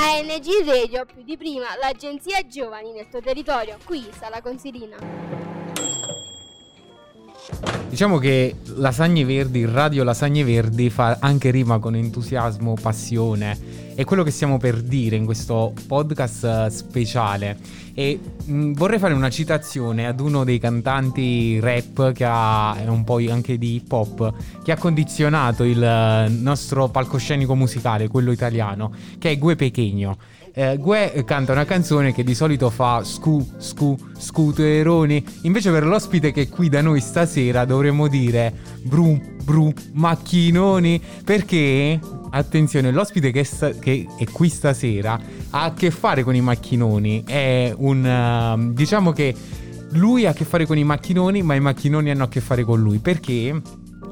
ANG Radio, più di prima, l'agenzia giovani nel tuo territorio. Qui sta la consilina. Diciamo che Lasagne Verdi, Radio Lasagne Verdi fa anche rima con entusiasmo, passione. È quello che stiamo per dire in questo podcast eh, speciale. E mh, vorrei fare una citazione ad uno dei cantanti rap che ha un po' anche di hip hop, che ha condizionato il eh, nostro palcoscenico musicale, quello italiano, che è Gue Pechegno. Eh, Gue canta una canzone che di solito fa scu, scu, scuteroni. Invece per l'ospite che è qui da noi stasera dovremmo dire bru, bru, macchinoni. Perché, attenzione, l'ospite che, sta- che è qui stasera ha a che fare con i macchinoni. È un... uh, diciamo che lui ha a che fare con i macchinoni, ma i macchinoni hanno a che fare con lui. Perché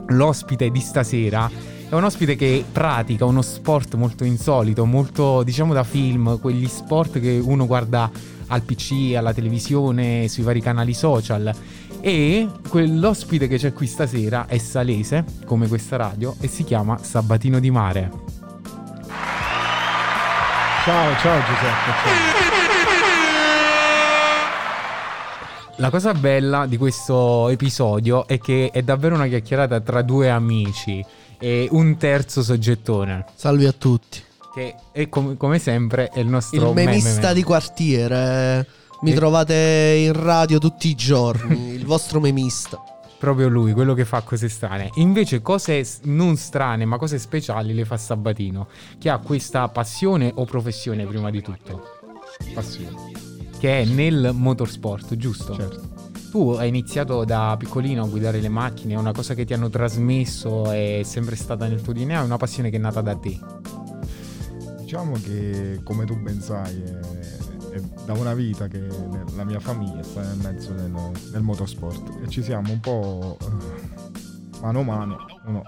l'ospite di stasera è un ospite che pratica uno sport molto insolito, molto diciamo da film, quegli sport che uno guarda al PC, alla televisione, sui vari canali social. E quell'ospite che c'è qui stasera è salese, come questa radio, e si chiama Sabatino di Mare. Ciao, ciao Giuseppe. Ciao. La cosa bella di questo episodio è che è davvero una chiacchierata tra due amici e un terzo soggettone. Salve a tutti. Che è com- come sempre è il nostro Il memista meme. di quartiere. Mi E- trovate in radio tutti i giorni. il vostro memista. Proprio lui, quello che fa cose strane. Invece cose non strane, ma cose speciali le fa Sabatino, che ha questa passione o professione prima di tutto, Passione, che è nel motorsport, giusto? certo. Tu hai iniziato da piccolino a guidare le macchine, è una cosa che ti hanno trasmesso, è sempre stata nel tuo DNA, è una passione che è nata da te. Diciamo che, come tu ben sai, è, è da una vita che la mia famiglia sta nel mezzo del, del motorsport e ci siamo un po' eh, mano a mano, uno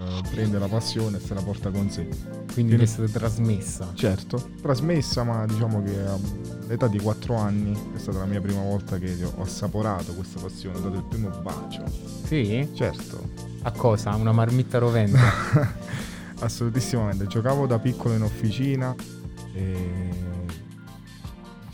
eh, prende la passione e se la porta con sé. Quindi è stata trasmessa. Certo, trasmessa, ma diciamo che all'età di 4 anni è stata la mia prima volta che ho assaporato questa passione, ho dato il primo bacio. Sì? Certo, A cosa? Una marmitta rovente? assolutissimamente. Giocavo da piccolo in officina e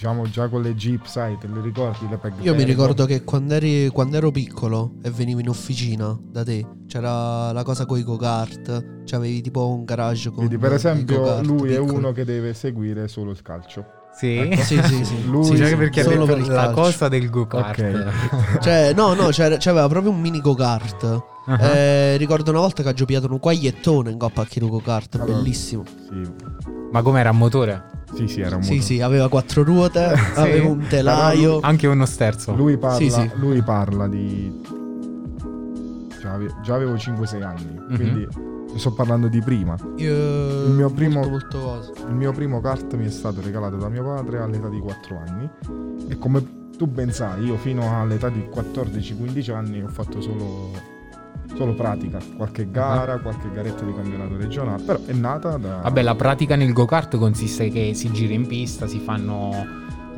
diciamo già con le jeep, sai, te le ricordi le peg Io mi ricordo che quando, eri- quando ero piccolo e venivo in officina da te, c'era la cosa con i go-kart. C'avevi tipo un garage con Vedi, per esempio, lui è piccoli. uno che deve seguire solo il calcio. Sì? Ecco. Sì, sì, sì. Lui- Sì, Sì, perché solo per il la calcio. cosa del go-kart. Ok. Cioè, no, no, c'era- c'aveva proprio un mini go-kart. Ah. Eh, ricordo una volta che ha giocato un quagliettone in coppa a chi go-kart, Allora, bellissimo. Sì, Ma com'era a motore? Sì, sì, era un Sì, sì, aveva quattro ruote, aveva un telaio. Anche uno sterzo. Lui parla, Sì, sì. lui parla di... Già, ave- già avevo 5-6 anni, Mhm. quindi sto parlando di prima. Io- Il mio primo- molto, molto. Il mio primo kart mi è stato regalato da mio padre all'età di 4 anni e come tu ben sai, io fino all'età di 14-15 anni ho fatto solo, solo pratica, qualche gara, qualche garetta di campionato regionale, però è nata da... Vabbè, la pratica nel go-kart consiste che si gira in pista, si fanno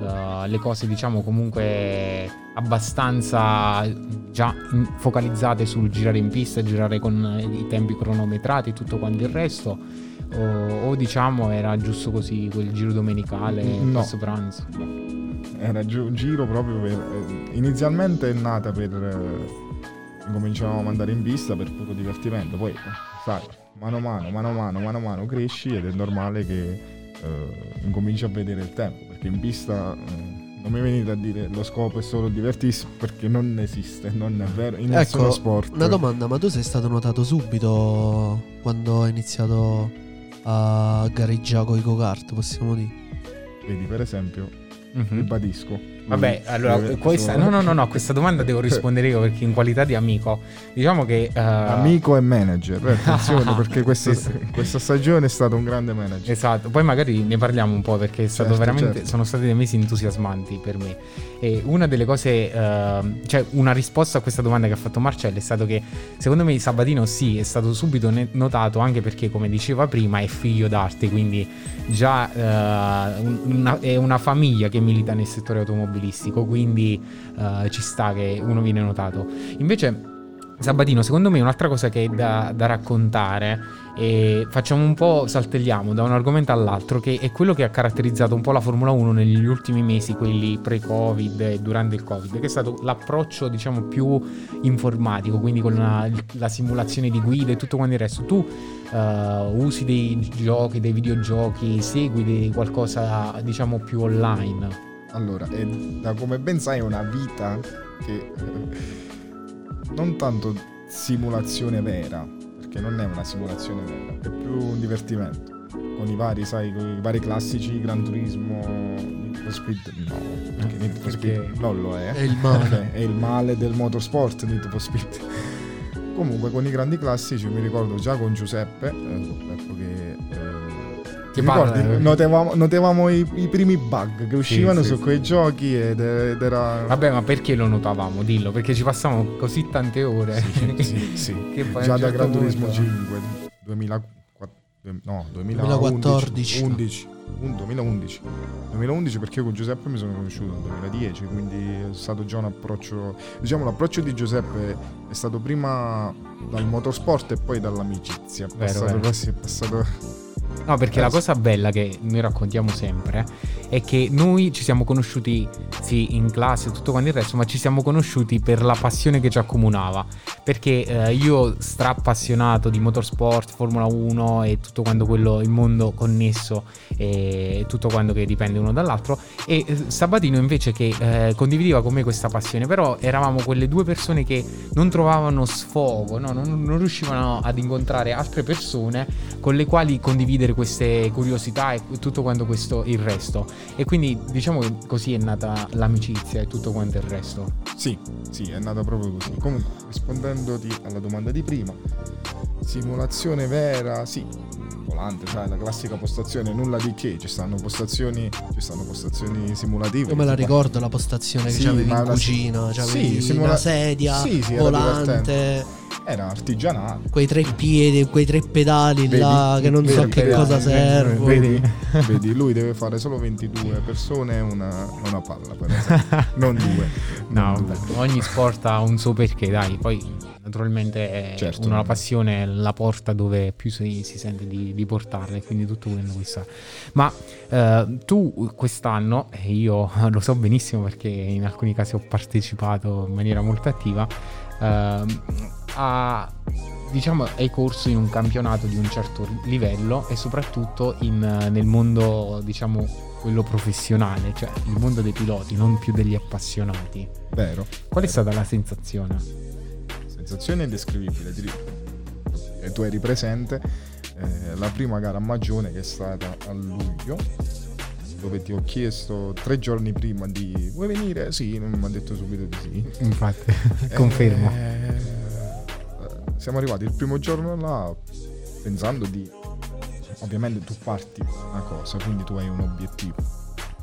eh, le cose, diciamo, comunque abbastanza già in- focalizzate sul girare in pista, girare con i tempi cronometrati e tutto quanto il resto. O, o, diciamo era giusto così quel giro domenicale No. questo pranzo. Era gi- un giro proprio per... eh, inizialmente è nata per... eh, incominciavamo ad andare in pista per puro divertimento, poi sai, mano a mano, mano a mano, mano a mano cresci ed è normale che eh, incominci a vedere il tempo, perché in pista... eh, non mi venite a dire lo scopo è solo divertirsi perché non esiste, non è vero, in nessuno Ecco, sport. una domanda, ma tu sei stato notato subito quando hai iniziato a gareggiare con i go-kart, possiamo dire? Vedi, per esempio, Mhm. ribadisco. Vabbè, lui allora, deve- questa, no, no, no, no, questa domanda devo rispondere io perché in qualità di amico, diciamo che... eh, Amico e manager, eh, attenzione perché questa, Sì, sì. questa stagione è stato un grande manager. Esatto, poi magari ne parliamo un po' perché è stato Certo, veramente, certo. sono stati dei mesi entusiasmanti per me. E una delle cose, ehm, cioè una risposta a questa domanda che ha fatto Marcello è stato che secondo me Sabatino sì, è stato subito notato anche perché come diceva prima è figlio d'arte, quindi già eh, un- una- è una famiglia che milita nel settore automobilistico, quindi eh, ci sta che uno viene notato. Invece Sabatino, secondo me un'altra cosa che è da, da raccontare, e facciamo un po', saltelliamo da un argomento all'altro, che è quello che ha caratterizzato un po' la Formula 1 negli ultimi mesi, quelli pre-Covid e durante il Covid, che è stato l'approccio diciamo più informatico, quindi con la, la simulazione di guida e tutto quanto il resto. Tu uh, usi dei giochi, dei videogiochi, segui dei, qualcosa diciamo più online? Allora, è, da come ben sai è una vita che non tanto simulazione vera, perché non è una simulazione vera, è più un divertimento. Con i vari, sai, con i vari classici, Gran Turismo, Need Speed, no, perché Need for Speed non lo è. È il male. È il male del motorsport Need for Speed. Comunque con i grandi classici mi ricordo già con Giuseppe, eh, ecco che eh, ti ricordi? parla- Notavamo, notavamo i, i primi bug che uscivano sì, su sì. quei giochi ed, ed era... Vabbè, ma perché lo notavamo? Dillo, perché ci passavamo così tante ore. Sì, sì, sì. che Già da certo Gran Turismo punto- 5 2004 no 2014. 2014 11, un 2011 2011 perché io con Giuseppe mi sono conosciuto nel 2010 quindi è stato già un approccio diciamo l'approccio di Giuseppe è stato prima dal motorsport e poi dall'amicizia è Vero, passato vero. così è passato No, perché la cosa bella che noi raccontiamo sempre è che noi ci siamo conosciuti, sì, in classe e tutto quanto il resto, ma ci siamo conosciuti per la passione che ci accomunava. Perché eh, io, strappassionato di motorsport, Formula 1 e tutto quanto quello, il mondo connesso e tutto quanto che dipende uno dall'altro, e eh, Sabatino invece che eh, condivideva con me questa passione, però eravamo quelle due persone che non trovavano sfogo, no? non, non riuscivano ad incontrare altre persone con le quali condividere queste curiosità e tutto quanto questo il resto. E quindi diciamo che così è nata l'amicizia e tutto quanto il resto. sì sì è nata proprio così comunque rispondendoti alla domanda di prima simulazione vera sì volante sai la classica postazione nulla di che ci stanno postazioni ci stanno postazioni simulative Io me la Tipo- ricordo la postazione Sì, che c'avevi in cucina, sì, c'avevi simula- una sedia, Sì, sì, volante, era artigianale quei tre piedi, quei tre pedali Vedi? là che non so Vedi, che vedi, cosa servono. Vedi? vedi lui deve fare solo 22 persone e una, una palla per esempio non due No, non vabbè, due. ogni sport ha un suo perché, dai, poi naturalmente eh, Certo. uno la passione la porta dove più si, si sente di, di portarla e quindi tutto quello che sa. Ma eh, tu quest'anno, e io lo so benissimo perché in alcuni casi ho partecipato in maniera molto attiva, ehm, a, diciamo hai corso in un campionato di un certo livello e soprattutto in, eh, nel mondo diciamo quello professionale, cioè il mondo dei piloti, non più degli appassionati. vero Qual è stata la sensazione? Sensazione indescrivibile e tu eri presente eh, la prima gara a Magione che è stata a luglio dove ti ho chiesto tre giorni prima di vuoi venire? Sì, mi ha detto subito di sì Infatti, confermo. Eh, siamo arrivati il primo giorno là pensando di ovviamente tu parti una cosa quindi tu hai un obiettivo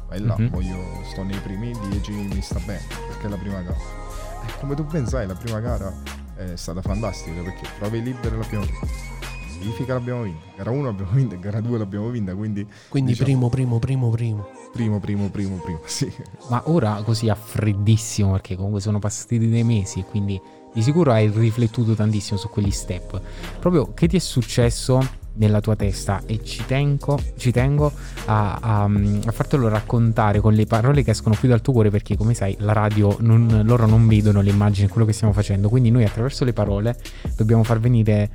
vai là Mhm. voglio sto nei primi 10 mi sta bene perché è la prima gara e come tu ben sai la prima gara è stata fantastica perché prove libere l'abbiamo vinta verifica l'abbiamo vinta gara 1 l'abbiamo vinta gara 2 l'abbiamo vinta quindi Quindi Diciamo- primo, primo, primo, primo. primo primo primo primo sì Ma ora così a freddissimo, perché comunque sono passati dei mesi, quindi di sicuro hai riflettuto tantissimo su quegli step. Proprio che ti è successo nella tua testa e ci tengo, ci tengo a, a- a fartelo raccontare con le parole che escono qui dal tuo cuore perché come sai la radio non- loro non vedono le immagini quello che stiamo facendo. Quindi noi attraverso le parole dobbiamo far venire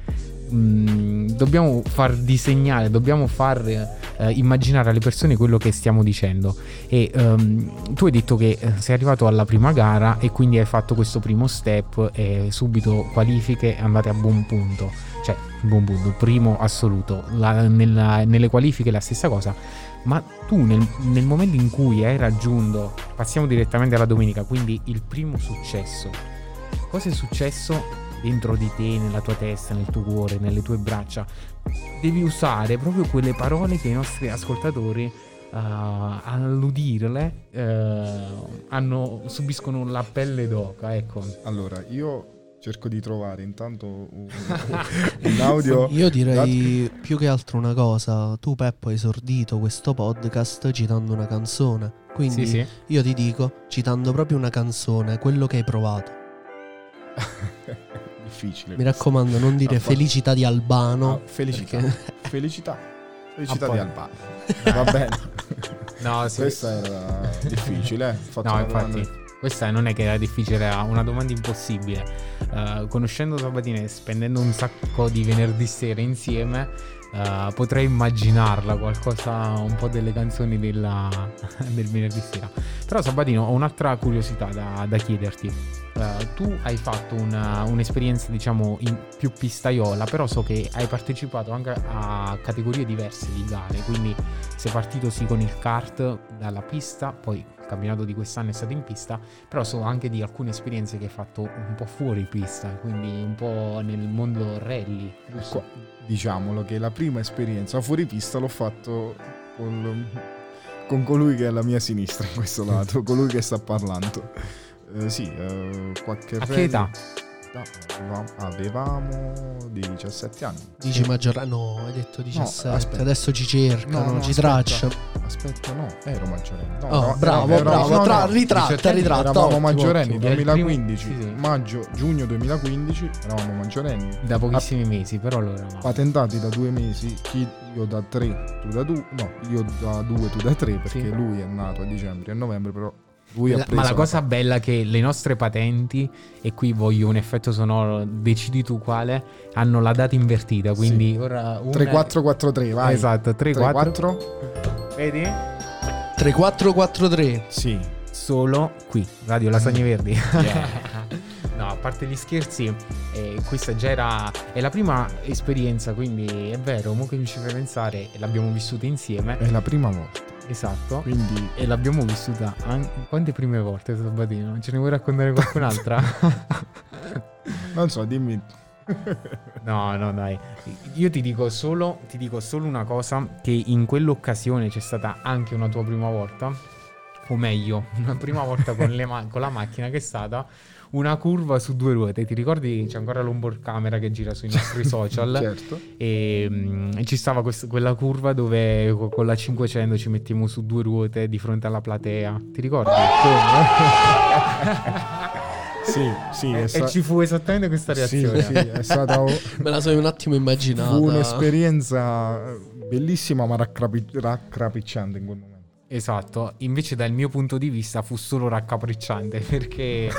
mm, dobbiamo far disegnare dobbiamo far eh, immaginare alle persone quello che stiamo dicendo e ehm, tu hai detto che eh, sei arrivato alla prima gara e quindi hai fatto questo primo step e subito qualifiche andate a buon punto. Cioè, buon punto, primo assoluto. La- nella- nelle qualifiche la stessa cosa. Ma tu nel, nel momento in cui hai raggiunto, passiamo direttamente alla domenica, quindi il primo successo, cosa è successo dentro di te, nella tua testa, nel tuo cuore, nelle tue braccia? Devi usare proprio quelle parole che i nostri ascoltatori eh, all'udirle eh, hanno, subiscono la pelle d'oca, ecco. allora io cerco di trovare intanto un, un audio Io direi più che altro una cosa. Tu, Peppo, hai esordito questo podcast citando una canzone. Quindi Sì, sì. io ti dico, citando proprio una canzone, quello che hai provato. difficile. Mi raccomando, non dire fa- felicità di Albano. Ah, felicità. perché- Felicità. Felicità Ah, di Albano. Va bene. No, sì. Questa era difficile. eh. No, infatti, domanda- questa non è che era difficile, era una domanda impossibile. Eh, conoscendo Sabatini e spendendo un sacco di venerdì sera insieme, eh, potrei immaginarla qualcosa, un po' delle canzoni della- del venerdì sera. Però Sabatino, ho un'altra curiosità da, da chiederti. Eh, tu hai fatto una- un'esperienza, diciamo, in più pistaiola, però so che hai partecipato anche a categorie diverse di gare, quindi sei partito sì con il kart dalla pista, poi campionato di quest'anno è stato in pista, però so anche di alcune esperienze che hai fatto un po' fuori pista, quindi un po' nel mondo rally? Qua- diciamolo che la prima esperienza fuori pista l'ho fatto con, con colui che è alla mia sinistra in questo lato, colui che sta parlando. Eh, sì, eh, qualche A che rally- età? No, avevamo, avevamo 17 anni. Dici maggiore. No, hai detto 17. aspetta. Adesso ci cercano, No, no, ci tracciano. Aspetta, no, ero maggiorenne. No, Oh, no, bravo, ero- bravo. no, tra- no, ritratta, 17 ritratta. Eravamo ottimo, maggiorenni, ottimo. Era il primo- 2015, sì, sì. maggio, giugno 2015, eravamo maggiorenni. Da pochissimi mesi, però lo eravamo. Patentati da due mesi, chi- io da tre, tu da due, no, io da due, tu da tre, perché Sì. lui è nato a dicembre e a novembre, però La- ma la la cosa bella è che le nostre patenti, e qui voglio un effetto sonoro, decidi tu quale, hanno la data invertita, quindi ora... una- 3443, vai. Esatto, 3, 4. 34? Vedi? 3443. Sì. Solo qui, Radio Lasagne Verdi. Yeah. No, a parte gli scherzi, eh, questa già era... È la prima esperienza, quindi è vero, mo che mi ci fai pensare, l'abbiamo vissuta insieme. È la prima volta, Esatto. quindi E l'abbiamo vissuta anche... Quante prime volte Sabatino? Ce ne vuoi raccontare qualcun'altra? non so, dimmi. No, no, dai. Io ti dico, solo, ti dico solo una cosa: che in quell'occasione c'è stata anche una tua prima volta. O meglio, una prima volta con, le ma- con la macchina che è stata una curva su due ruote. Ti ricordi? C'è ancora l'onboard camera che gira sui nostri social. Certo. E, mm, e ci stava quest- quella curva dove co- con la 500 ci mettiamo su due ruote di fronte alla platea. Ti ricordi? Sì, sì, e sta- ci fu esattamente questa sì, reazione. sì, è stata Me la sono un attimo immaginata. fu un'esperienza bellissima ma raccapi- raccapricciante in quel momento. Esatto, invece dal mio punto di vista fu solo raccapricciante perché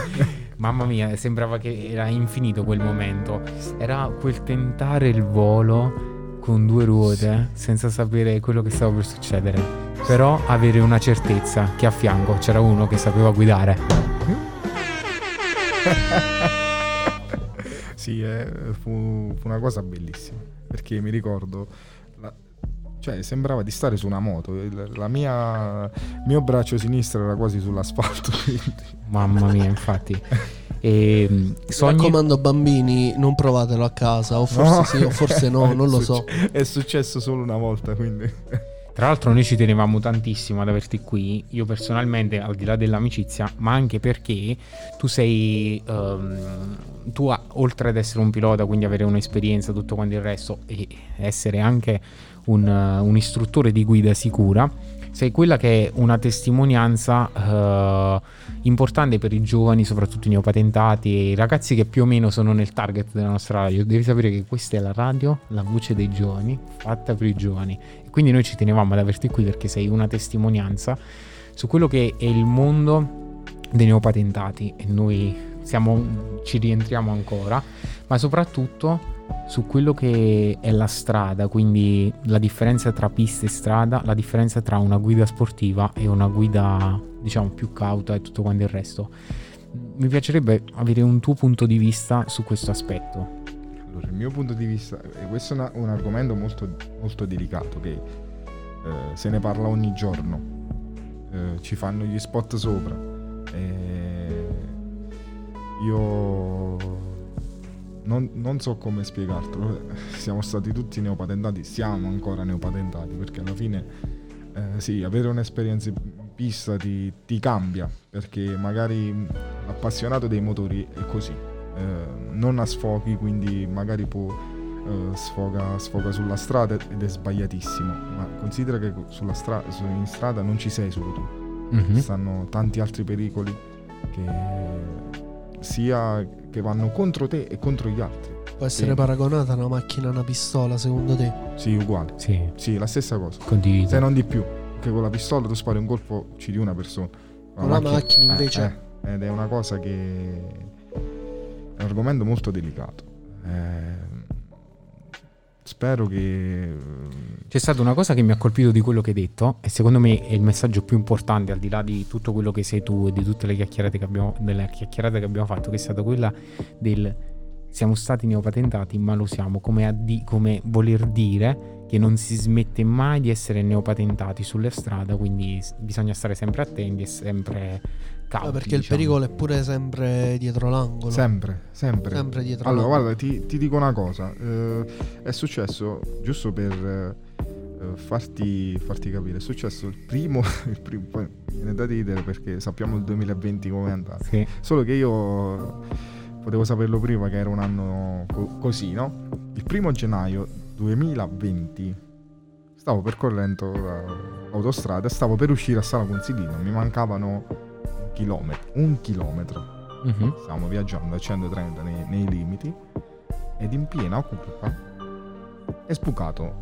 mamma mia, sembrava che era infinito quel momento. Era quel tentare il volo con due ruote senza sapere quello che stava per succedere. Però avere una certezza che a fianco c'era uno che sapeva guidare. Sì, eh, fu, fu una cosa bellissima. Perché mi ricordo. Cioè, sembrava di stare su una moto. Il la mia, il mio braccio sinistro era quasi sull'asfalto. quindi- Mamma mia, infatti. E mm, Mi sogni raccomando, bambini, non provatelo a casa. O forse No. sì, o forse no, non lo so. È successo solo una volta, quindi. Tra l'altro noi ci tenevamo tantissimo ad averti qui, io personalmente, al di là dell'amicizia, ma anche perché tu sei, ehm, tu oltre ad essere un pilota, quindi avere un'esperienza, tutto quanto il resto, e essere anche un, un istruttore di guida sicura, sei quella che è una testimonianza eh, importante per i giovani, soprattutto i neopatentati e i ragazzi che più o meno sono nel target della nostra radio. Devi sapere che questa è la radio, la voce dei giovani, fatta per i giovani. E quindi noi ci tenevamo ad averti qui perché sei una testimonianza su quello che è il mondo dei neopatentati e noi siamo, ci rientriamo ancora, ma soprattutto su quello che è la strada, quindi la differenza tra pista e strada, la differenza tra una guida sportiva e una guida diciamo più cauta e tutto quanto il resto. Mi piacerebbe avere un tuo punto di vista su questo aspetto. Allora, il mio punto di vista, e questo è una- un argomento molto, molto delicato che eh, se ne parla ogni giorno, Eh, ci fanno gli spot sopra. E io non, non so come spiegartelo, siamo stati tutti neopatentati, siamo ancora neopatentati perché alla fine eh, sì, avere un'esperienza in pista ti, ti cambia perché magari l'appassionato dei motori è così eh, non ha sfoghi, quindi magari può eh, sfoga, sfoga sulla strada ed è sbagliatissimo. Ma considera che sulla stra- in strada non ci sei solo tu, Mhm. stanno tanti altri pericoli che sia che vanno contro te e contro gli altri. Può essere Sì. paragonata una macchina a una pistola, secondo te? Sì, uguale. Sì, Sì, la stessa cosa. condivido. Se non di più. Che con la pistola tu spari un colpo, uccidi una persona. Con la macchina, invece- eh, ed è una cosa che è un argomento molto delicato. Eh, spero che C'è stata una cosa che mi ha colpito di quello che hai detto e secondo me è il messaggio più importante al di là di tutto quello che sei tu e di tutte le chiacchierate che abbiamo, delle chiacchierate che abbiamo fatto che è stata quella del siamo stati neopatentati ma lo siamo come, a di- come voler dire che non si smette mai di essere neopatentati sulle strade quindi bisogna stare sempre attenti e sempre cauti Ah, perché il diciamo. pericolo è pure sempre dietro l'angolo. sempre, sempre. Sempre dietro Allora, l'angolo. guarda, ti, ti dico una cosa. eh, è successo, giusto per eh, farti, farti capire, è successo il primo, il primo poi viene da ridere perché sappiamo il 2020 come è andato. Sì. Solo che io potevo saperlo prima che era un anno co- così, no? Il primo gennaio 2020 stavo percorrendo l'autostrada stavo per uscire a Sala Consilina. Mi mancavano chilometro. Un chilometro. Mhm. Stavamo viaggiando a 130 nei, nei limiti ed in piena curva è sbucato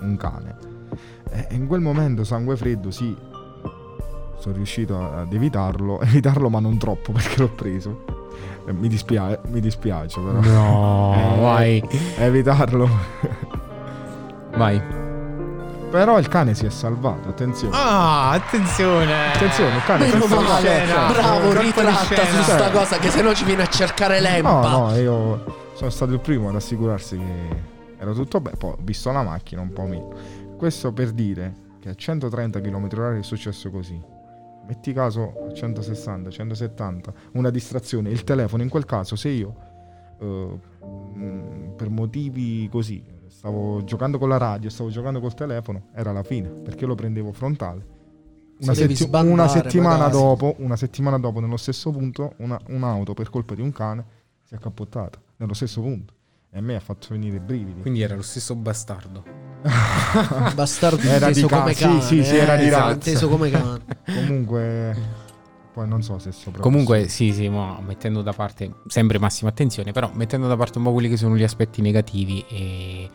un cane. E in quel momento sangue freddo sì, sono riuscito ad evitarlo, evitarlo ma non troppo perché l'ho preso. Mi, dispia- mi dispiace però. no Eh, vai Evitarlo. vai Però il cane si è salvato, attenzione. ah attenzione Attenzione, il cane si è salvato. male, scena. bravo, ritratta su sta cosa che se no ci viene a cercare l'empa. No, no, io sono stato il primo ad assicurarsi che era tutto bene. Poi ho visto la macchina un po' meno. Questo per dire che a 130 km/h è successo così. Metti caso a 160, 170, una distrazione. Il telefono in quel caso, se io eh, mh, per motivi così stavo giocando con la radio, stavo giocando col telefono, era la fine perché lo prendevo frontale. Una, Se setti- sbandare, una settimana magari. dopo, una settimana dopo, nello stesso punto, una- un'auto per colpa di un cane si è accappottata nello stesso punto. E a me ha fatto venire i brividi. quindi era lo stesso bastardo Bastardo Era inteso di ca- come sì, cane. sì, sì, era eh, di esatto, razza. inteso come cane. Comunque, poi non so se sopra. Comunque, sì, sì, ma mettendo da parte sempre massima attenzione, però mettendo da parte un po' quelli che sono gli aspetti negativi e eh,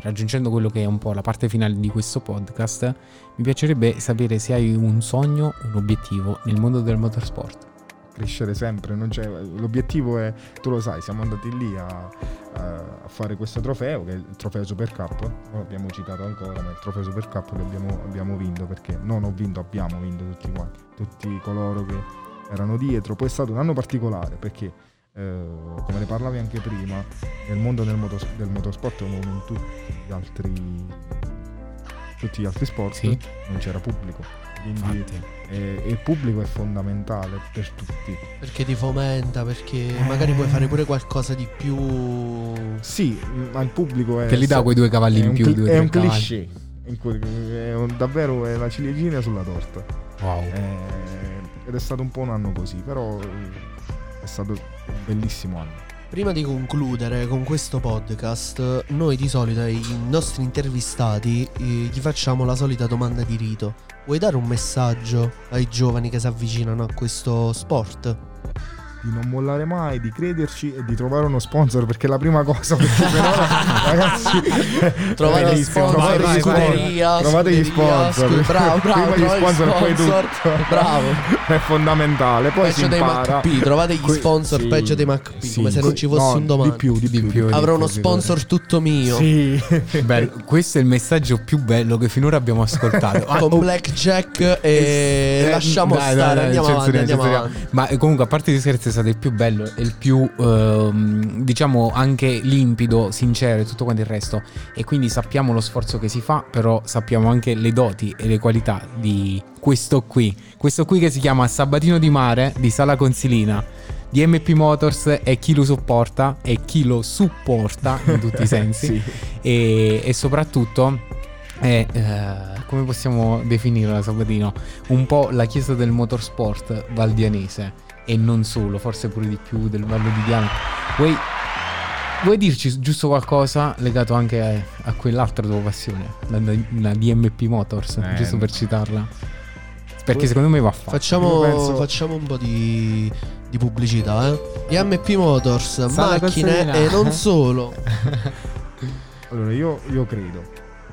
raggiungendo quello che è un po' la parte finale di questo podcast, mi piacerebbe sapere se hai un sogno, un obiettivo nel mondo del motorsport. crescere sempre. l'obiettivo è, tu lo sai, siamo andati lì a, a- a fare questo trofeo, che è il trofeo Super Cup. Non l'abbiamo citato ancora, ma è il trofeo Super Cup che abbiamo, abbiamo vinto perché non ho vinto, abbiamo vinto tutti quanti, tutti coloro che erano dietro. Poi è stato un anno particolare perché. Eh, come ne parlavi anche prima, nel mondo del, motos- del motorsport come in tutti gli altri, tutti gli altri sport Sì. non c'era pubblico. Quindi eh, il pubblico è fondamentale per tutti. Perché ti fomenta, perché Eh. magari puoi fare pure qualcosa di più. Sì, ma il pubblico è. Te li dà quei due cavalli in più, cli- due, è un cavalli. cliché. È un- davvero è la ciliegina sulla torta. Wow. Eh, ed è stato un po' un anno così, però stato un bellissimo anno. Prima di concludere con questo podcast, noi di solito ai nostri intervistati eh, gli facciamo la solita domanda di rito. Vuoi dare un messaggio ai giovani che si avvicinano a questo sport? Di non mollare mai, di crederci e di trovare uno sponsor perché la prima cosa. Perché sennò, ragazzi, Trovare sponsor, gli scuderia, sponsor, trovate gli sponsor. bravo, bravo, Prima gli trovate gli sponsor, poi sponsor. tutto. Bravo. È fondamentale. Poi si peggio dei impara. MacP, trovate gli sponsor sì, peggio dei MacP, sì, come se non ci fosse no, un domani. Di più, di più. Di più. Avrò uno sponsor tutto mio. Sì. Bello, questo è il messaggio più bello che finora abbiamo ascoltato. Ah, Con oh, Blackjack e eh, lasciamo dai, stare, dai, dai, andiamo avanti, andiamo. Ma comunque, a parte gli scherzi, è stato il più bello e il più, ehm, diciamo, anche limpido, sincero e tutto quanto il resto. E quindi sappiamo lo sforzo che si fa, però sappiamo anche le doti e le qualità di questo qui. Questo qui che si chiama Sabatino di Mare di Sala Consilina. Di MP Motors è chi lo supporta e chi lo supporta in tutti i sensi Sì. e, e soprattutto è eh, come possiamo definire la Sabatino un po' la chiesa del motorsport valdianese e non solo forse pure di più del Vallo di Diano vuoi, vuoi dirci giusto qualcosa legato anche a, a quell'altra tua passione la, la DMP Motors Eh, giusto per citarla Perché secondo me va fatto. Facciamo, penso- facciamo un po' di, di pubblicità, eh. IMP Motors, Sala macchine e non solo. Allora, io, io credo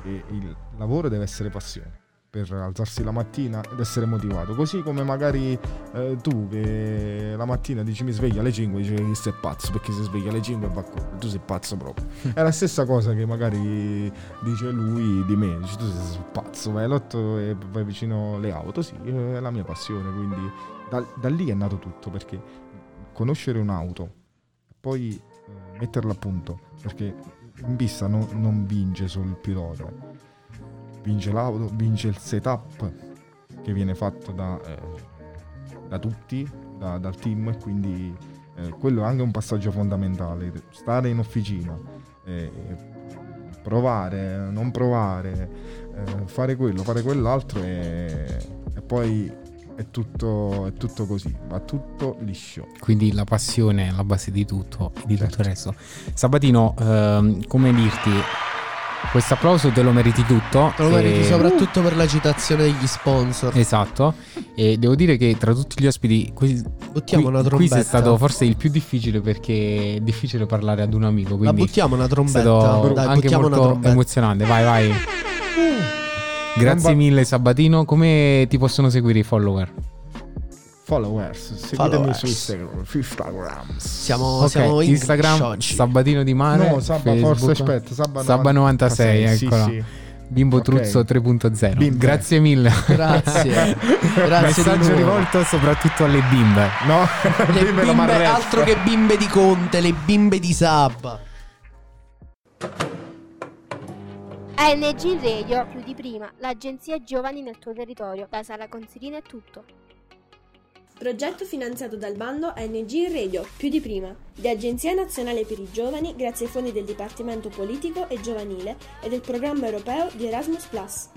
che il lavoro deve essere passione per alzarsi la mattina ed essere motivato. Così come magari eh, tu che la mattina dici mi sveglio alle 5 dici che sei pazzo perché si sveglia alle 5 e va a correre. Tu sei pazzo proprio. È la stessa cosa che magari dice lui di me. Dice tu sei pazzo, vai all'otto e vai vicino alle auto. Sì, è la mia passione. Quindi da, da lì è nato tutto perché conoscere un'auto poi eh, metterla a punto perché in pista non, non vince solo il pilota, vince l'auto, vince il setup che viene fatto da, eh, da tutti, da- dal team, quindi eh, quello è anche un passaggio fondamentale. Stare in officina, eh, provare, non provare, eh, fare quello, fare quell'altro e, e poi è tutto, è tutto così, va tutto liscio. Quindi la passione è la base di tutto di tutto il resto. Sabatino, ehm, come dirti, questo applauso te lo meriti tutto. Te lo meriti e- soprattutto per la citazione degli sponsor. Esatto, e devo dire che tra tutti gli ospiti, qui, Buttiamo qui- una qui trombetta. è stato forse il più difficile perché è difficile parlare ad un amico. Quindi buttiamo una è trombetta. stato Dai, anche buttiamo una molto trombetta. emozionante. Vai, vai. Grazie Gamba- mille Sabatino. Come ti possono seguire i follower? Followers, seguitemi Followers. su Instagram, Instagram. Siamo, Ok, siamo in Instagram oggi. Sabatino di Mare. No, Sabba, Facebook, forse aspetta, Sabba, Sabba 96, sì, eccola. sì. Bimbo Ok. Truzzo 3.0. Bimbe. Grazie mille. Grazie. Grazie di Messaggio rivolto soprattutto alle bimbe. No, Le Bimbe bimbe, altro che bimbe di Conte, le bimbe di Sabba. ANG Radio più di prima, l'agenzia giovani nel tuo territorio. Da Sala Consilina è tutto. Progetto finanziato dal bando ANG Radio, più di prima, di Agenzia Nazionale per i Giovani grazie ai fondi del Dipartimento Politico e Giovanile e del Programma Europeo di Erasmus ⁇